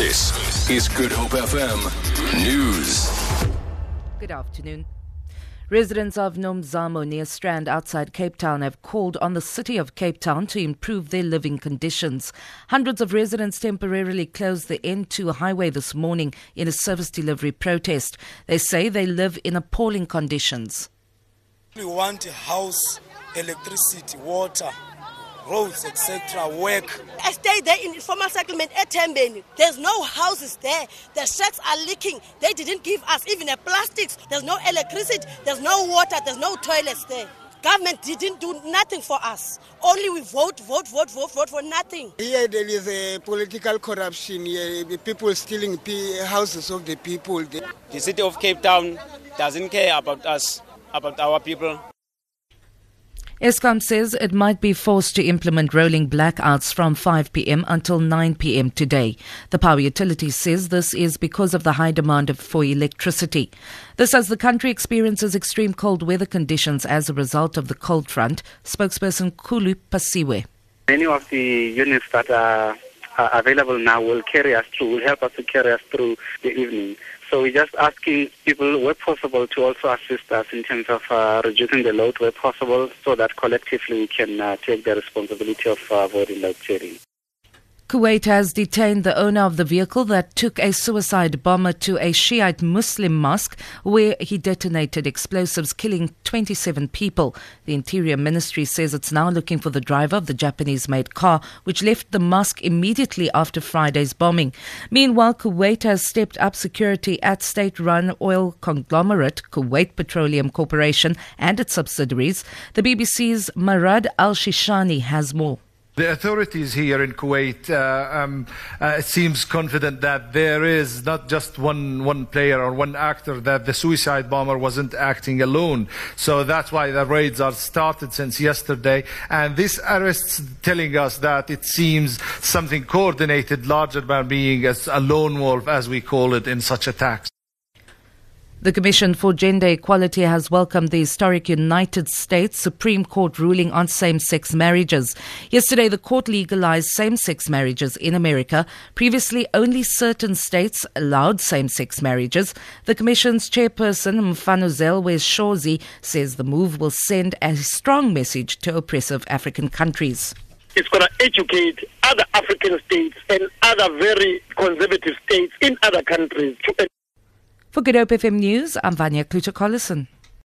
This is Good Hope FM News. Good afternoon. Residents of Nomzamo near Strand outside Cape Town have called on the city of Cape Town to improve their living conditions. Hundreds of residents temporarily closed the N2 highway this morning in a service delivery protest. They say they live in appalling conditions. We want a house, electricity, water, roads, etc., work. I stay there in informal settlement at Tembeni. There's no houses there. The shacks are leaking. They didn't give us even a plastics. There's no electricity. There's no water. There's no toilets there. Government didn't do nothing for us. Only we vote, vote, vote, vote, vote for nothing. Here there is a political corruption. Here, the people stealing houses of the people. The city of Cape Town doesn't care about us, about our people. Eskom says it might be forced to implement rolling blackouts from 5 p.m. until 9 p.m. today. The power utility says this is because of the high demand for electricity. This as the country experiences extreme cold weather conditions as a result of the cold front. Spokesperson Khulu Phasiwe. Many of the units that are, are available now will carry us through, will help us to carry us through the evening. So we're just asking people, where possible, to also assist us in terms of uh, reducing the load where possible so that collectively we can uh, take the responsibility of uh, avoiding load shedding. Kuwait has detained the owner of the vehicle that took a suicide bomber to a Shiite Muslim mosque where he detonated explosives, killing 27 people. The Interior Ministry says it's now looking for the driver of the Japanese made car, which left the mosque immediately after Friday's bombing. Meanwhile, Kuwait has stepped up security at state run oil conglomerate Kuwait Petroleum Corporation and its subsidiaries. The BBC's Murad Al Shishani has more. The authorities here in Kuwait uh, um, uh, seems confident that there is not just one one player or one actor that the suicide bomber wasn't acting alone. So that's why the raids are started since yesterday. And this arrests telling us that it seems something coordinated, larger than being a, a lone wolf, as we call it, in such attacks. The Commission for Gender Equality has welcomed the historic United States Supreme Court ruling on same sex marriages. Yesterday, the court legalized same sex marriages in America. Previously, only certain states allowed same sex marriages. The Commission's chairperson, Mfanozelwe Shozi, says the move will send a strong message to oppressive African countries. It's going to educate other African states and other very conservative states in other countries to For Good Hope FM News, I'm Vanya Kluter-Collison.